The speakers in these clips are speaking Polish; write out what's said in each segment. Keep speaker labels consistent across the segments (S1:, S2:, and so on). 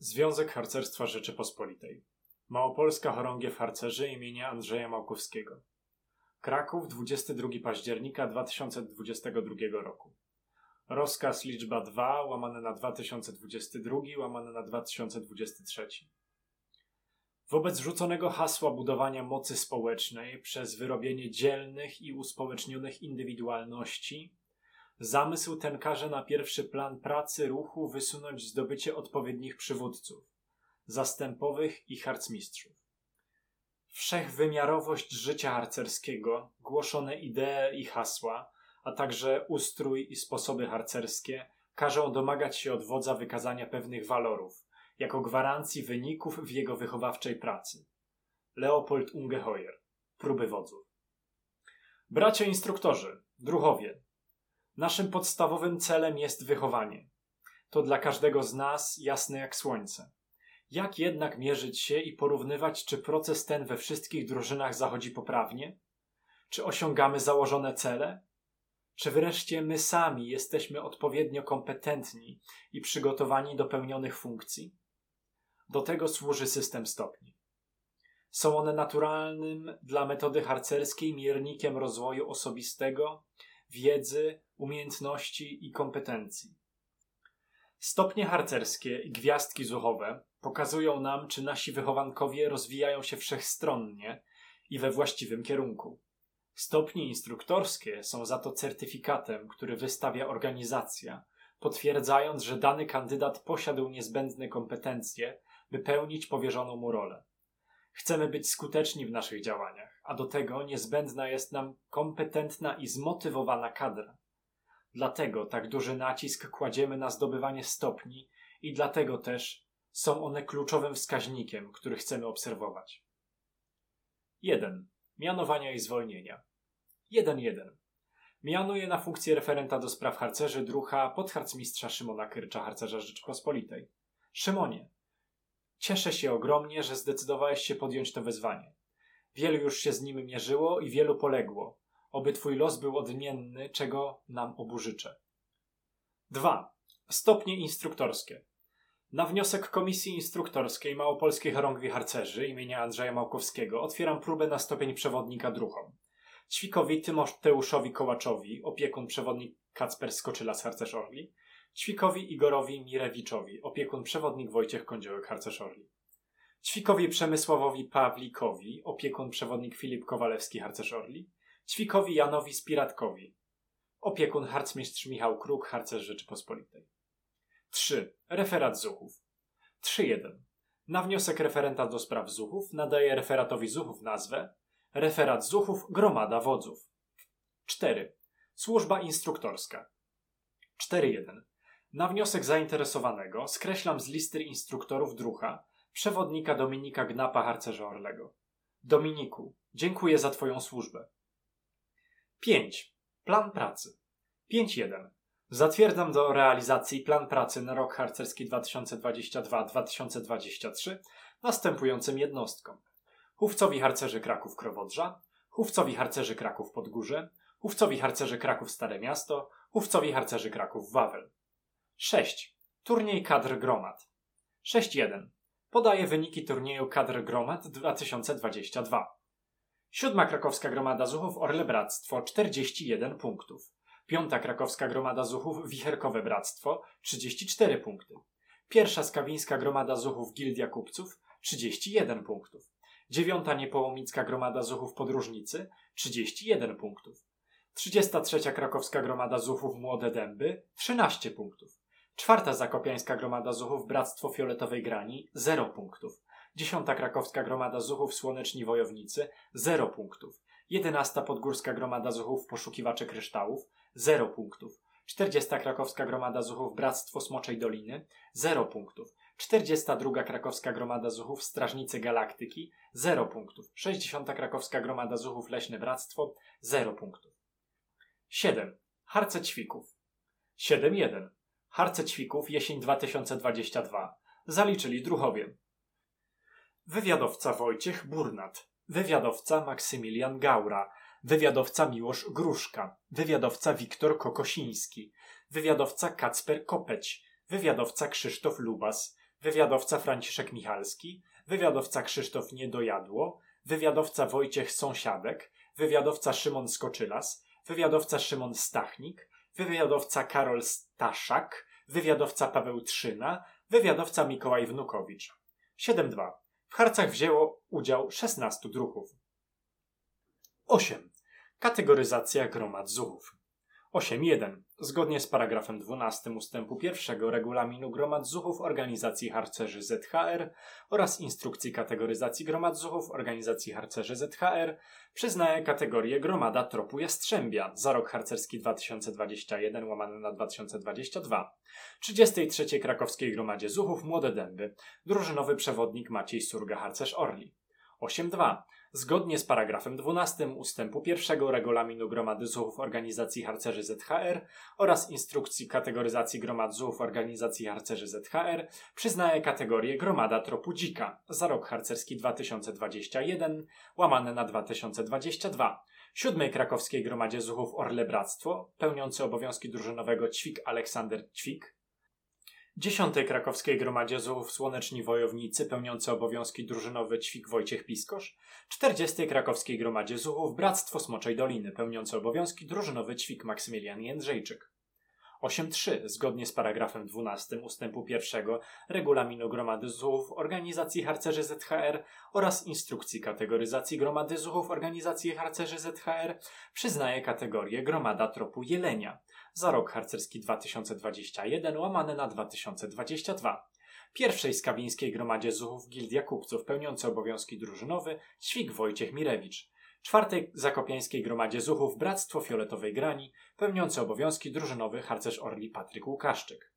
S1: Związek Harcerstwa Rzeczypospolitej. Małopolska Chorągiew Harcerzy imienia Andrzeja Małkowskiego. Kraków, 22 października 2022 roku. Rozkaz liczba 2 łamane na 2022 łamane na 2023. Wobec rzuconego hasła budowania mocy społecznej przez wyrobienie dzielnych i uspołecznionych indywidualności Zamysł ten każe na pierwszy plan pracy ruchu wysunąć zdobycie odpowiednich przywódców, zastępowych i harcmistrzów. Wszechwymiarowość życia harcerskiego, głoszone idee i hasła, a także ustrój i sposoby harcerskie każą domagać się od wodza wykazania pewnych walorów, jako gwarancji wyników w jego wychowawczej pracy. Leopold Ungeheuer. Próby wodzów. Bracia instruktorzy, druhowie, Naszym podstawowym celem jest wychowanie. To dla każdego z nas jasne jak słońce. Jak jednak mierzyć się i porównywać, czy proces ten we wszystkich drużynach zachodzi poprawnie? Czy osiągamy założone cele? Czy wreszcie my sami jesteśmy odpowiednio kompetentni i przygotowani do pełnionych funkcji? Do tego służy system stopni. Są one naturalnym dla metody harcerskiej miernikiem rozwoju osobistego wiedzy, umiejętności i kompetencji. Stopnie harcerskie i gwiazdki zuchowe pokazują nam, czy nasi wychowankowie rozwijają się wszechstronnie i we właściwym kierunku. Stopnie instruktorskie są za to certyfikatem, który wystawia organizacja, potwierdzając, że dany kandydat posiadł niezbędne kompetencje, by pełnić powierzoną mu rolę. Chcemy być skuteczni w naszych działaniach, a do tego niezbędna jest nam kompetentna i zmotywowana kadra. Dlatego tak duży nacisk kładziemy na zdobywanie stopni i dlatego też są one kluczowym wskaźnikiem, który chcemy obserwować. 1. Mianowania i zwolnienia. 1.1. Mianuje na funkcję referenta do spraw harcerzy drucha podharcmistrza Szymona Kyrcza, harcerza Rzeczypospolitej. Szymonie, Cieszę się ogromnie, że zdecydowałeś się podjąć to wyzwanie. Wielu już się z nim mierzyło i wielu poległo. Oby twój los był odmienny, czego nam obu życzę. 2. Stopnie instruktorskie. Na wniosek Komisji Instruktorskiej Małopolskiej Chorągwi Harcerzy imienia Andrzeja Małkowskiego otwieram próbę na stopień przewodnika druchą. Ćwikowi Tymoteuszowi Kołaczowi, opiekun przewodnik Kacper Skoczyla z Harcerz Orli, Ćwikowi Igorowi Mirewiczowi, opiekun przewodnik Wojciech Kądziołek Harcerz Orli. Ćwikowi Przemysławowi Pawlikowi, opiekun przewodnik Filip Kowalewski Harcerz Orli. Ćwikowi Janowi Spiratkowi, opiekun harcmistrz Michał Kruk Harcerz Rzeczypospolitej. 3. Referat Zuchów. 3.1. Na wniosek referenta do spraw Zuchów nadaje referatowi Zuchów nazwę Referat Zuchów Gromada Wodzów. 4. Służba instruktorska. 4.1. Na wniosek zainteresowanego skreślam z listy instruktorów drucha przewodnika Dominika Gnapa harcerza Orlego. Dominiku, dziękuję za Twoją służbę. 5. Plan pracy. 5.1. Zatwierdzam do realizacji plan pracy na rok harcerski 2022-2023 następującym jednostkom. Hówcowi harcerzy Kraków Krowodrza, Hówcowi harcerzy Kraków Podgórze, Hówcowi harcerzy Kraków Stare Miasto, Hówcowi harcerzy Kraków Wawel. 6. Turniej kadr gromad. 6.1. Podaje wyniki turnieju kadr gromad 2022. Siódma krakowska gromada zuchów Orle Bractwo 41 punktów. Piąta krakowska gromada zuchów Wicherkowe Bractwo 34 punkty. Pierwsza skawińska gromada zuchów Gildia Kupców 31 punktów. Dziewiąta niepołomicka gromada zuchów Podróżnicy 31 punktów. 33 krakowska gromada zuchów Młode Dęby 13 punktów. Czwarta zakopiańska gromada zuchów Bractwo Fioletowej Grani 0 punktów. Dziesiąta krakowska gromada zuchów Słoneczni Wojownicy 0 punktów. Jedenasta podgórska gromada zuchów Poszukiwacze Kryształów 0 punktów. 40 krakowska gromada zuchów Bractwo Smoczej Doliny 0 punktów. 42 krakowska gromada zuchów Strażnicy Galaktyki 0 punktów. 60 krakowska gromada zuchów Leśne Bractwo 0 punktów. 7. Harce Ćwików 7.1. Harce Ćwików jesień 2022. Zaliczyli druhowie. Wywiadowca Wojciech Burnat. Wywiadowca Maksymilian Gaura. Wywiadowca Miłosz Gruszka. Wywiadowca Wiktor Kokosiński. Wywiadowca Kacper Kopeć. Wywiadowca Krzysztof Lubas. wywiadowca Franciszek Michalski, wywiadowca Krzysztof Niedojadło, wywiadowca Wojciech Sąsiadek, wywiadowca Szymon Skoczylas, wywiadowca Szymon Stachnik, wywiadowca Karol Staszak, wywiadowca Paweł Trzyna, wywiadowca Mikołaj Wnukowicz. 7.2. W harcach wzięło udział 16 druhów. 8. Kategoryzacja gromad zuchów. 8.1. Zgodnie z paragrafem 12 ustępu 1 regulaminu gromad zuchów organizacji harcerzy ZHR oraz instrukcji kategoryzacji gromad zuchów organizacji harcerzy ZHR przyznaje kategorię gromada tropu Jastrzębia za rok harcerski 2021 łamane na 2022. 33. Krakowskiej Gromadzie Zuchów Młode Dęby. Drużynowy przewodnik Maciej Surga harcerz Orli. 8.2. Zgodnie z paragrafem 12 ustępu 1 regulaminu gromady zuchów organizacji harcerzy ZHR oraz instrukcji kategoryzacji gromad zuchów organizacji harcerzy ZHR przyznaje kategorię gromada tropu dzika za rok harcerski 2021 łamane na 2022. Siódmej krakowskiej gromadzie zuchów Orle Bractwo, pełniący obowiązki drużynowego Ćwik Aleksander Ćwik, 10. Krakowskiej Gromadzie Zuchów Słoneczni Wojownicy pełniący obowiązki drużynowe Ćwik Wojciech Piskosz, 40. Krakowskiej Gromadzie Zuchów Bractwo Smoczej Doliny pełniące obowiązki drużynowe Ćwik Maksymilian Jędrzejczyk. 8.3. Zgodnie z paragrafem 12 ustępu 1 regulaminu Gromady Zuchów Organizacji Harcerzy ZHR oraz instrukcji kategoryzacji Gromady Zuchów Organizacji Harcerzy ZHR przyznaje kategorię Gromada Tropu Jelenia za rok harcerski 2021 łamane na 2022. Pierwszej skawińskiej gromadzie zuchów Gildia Kupców pełniący obowiązki drużynowe Ćwik Wojciech Mirewicz czwartej zakopiańskiej gromadzie zuchów Bractwo Fioletowej Grani, pełniący obowiązki drużynowy harcerz Orli Patryk Łukaszczyk.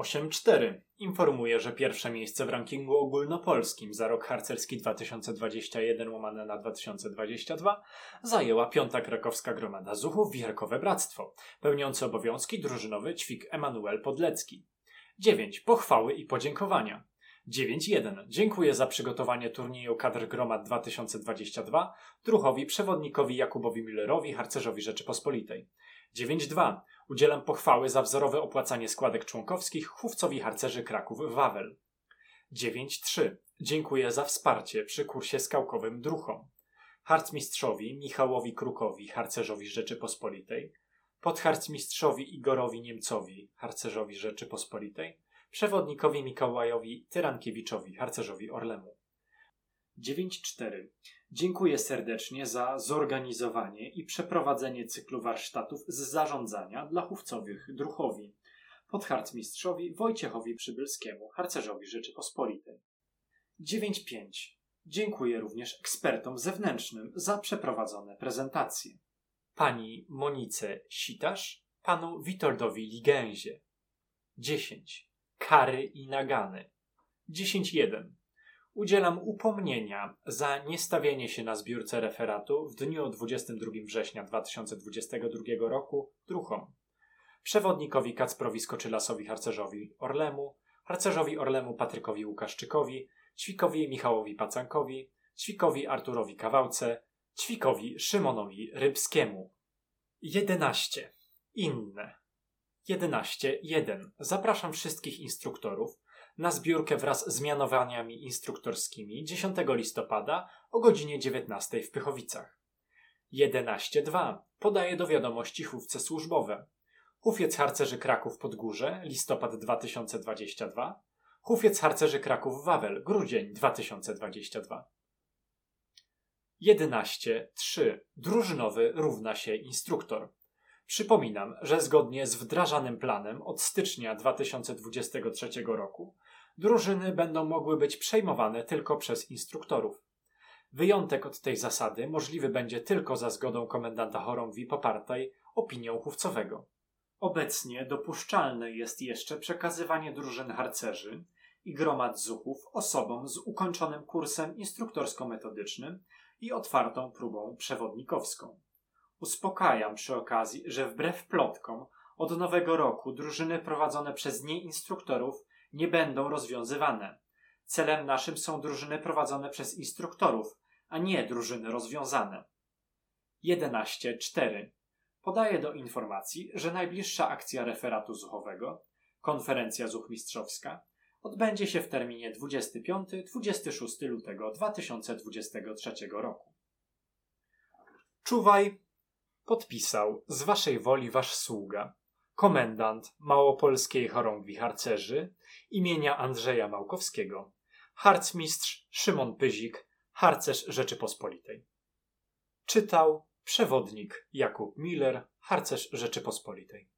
S1: 8.4 informuje, że pierwsze miejsce w rankingu ogólnopolskim za rok harcerski 2021 łamane na 2022 zajęła piąta krakowska gromada zuchów Wierkowe Bractwo, pełniący obowiązki drużynowy ćwik Emanuel Podlecki. 9. Pochwały i podziękowania. 9.1. Dziękuję za przygotowanie turnieju kadr Gromad 2022 druchowi przewodnikowi Jakubowi Millerowi, harcerzowi Rzeczypospolitej. 9.2. Udzielam pochwały za wzorowe opłacanie składek członkowskich chówcowi harcerzy Kraków-Wawel. 9.3. Dziękuję za wsparcie przy kursie skałkowym druchom. Harcmistrzowi Michałowi Krukowi, harcerzowi Rzeczypospolitej. Podharcmistrzowi Igorowi Niemcowi, harcerzowi Rzeczypospolitej przewodnikowi Mikołajowi Tyrankiewiczowi, harcerzowi Orlemu. 9.4. Dziękuję serdecznie za zorganizowanie i przeprowadzenie cyklu warsztatów z zarządzania dla chówcowych druchowi. Podharcmistrzowi Wojciechowi Przybylskiemu, harcerzowi Rzeczypospolitej. 9.5. Dziękuję również ekspertom zewnętrznym za przeprowadzone prezentacje. Pani Monice Sitasz, panu Witoldowi Ligęzie. 10 kary i nagany. 10.1. Udzielam upomnienia za niestawienie się na zbiórce referatu w dniu 22 września 2022 roku druhom. Przewodnikowi Kacprowi Skoczylasowi harcerzowi Orlemu, harcerzowi Orlemu Patrykowi Łukaszczykowi, Ćwikowi Michałowi Pacankowi, Ćwikowi Arturowi Kawałce, Ćwikowi Szymonowi Rybskiemu. 11. Inne. 11.1. Zapraszam wszystkich instruktorów na zbiórkę wraz z mianowaniami instruktorskimi 10 listopada o godzinie 19 w Pychowicach. 11.2. Podaję do wiadomości chówce służbowe. Hufiec Harcerzy Kraków Podgórze, listopad 2022. Hufiec Harcerzy Kraków Wawel, grudzień 2022. 11.3. Drużynowy równa się instruktor. Przypominam, że zgodnie z wdrażanym planem od stycznia 2023 roku drużyny będą mogły być przejmowane tylko przez instruktorów. Wyjątek od tej zasady możliwy będzie tylko za zgodą komendanta chorągwi popartej opinią chówcowego. Obecnie dopuszczalne jest jeszcze przekazywanie drużyn harcerzy i gromad zuchów osobom z ukończonym kursem instruktorsko-metodycznym i otwartą próbą przewodnikowską. Uspokajam przy okazji, że wbrew plotkom od nowego roku drużyny prowadzone przez nieinstruktorów nie będą rozwiązywane. Celem naszym są drużyny prowadzone przez instruktorów, a nie drużyny rozwiązane. 11.4. Podaję do informacji, że najbliższa akcja referatu zuchowego, konferencja zuchmistrzowska, odbędzie się w terminie 25-26 lutego 2023 roku. Czuwaj, podpisał z waszej woli wasz sługa, komendant Małopolskiej Chorągwi Harcerzy imienia Andrzeja Małkowskiego, harcmistrz Szymon Pyzik, harcerz Rzeczypospolitej. Czytał przewodnik Jakub Miller, harcerz Rzeczypospolitej.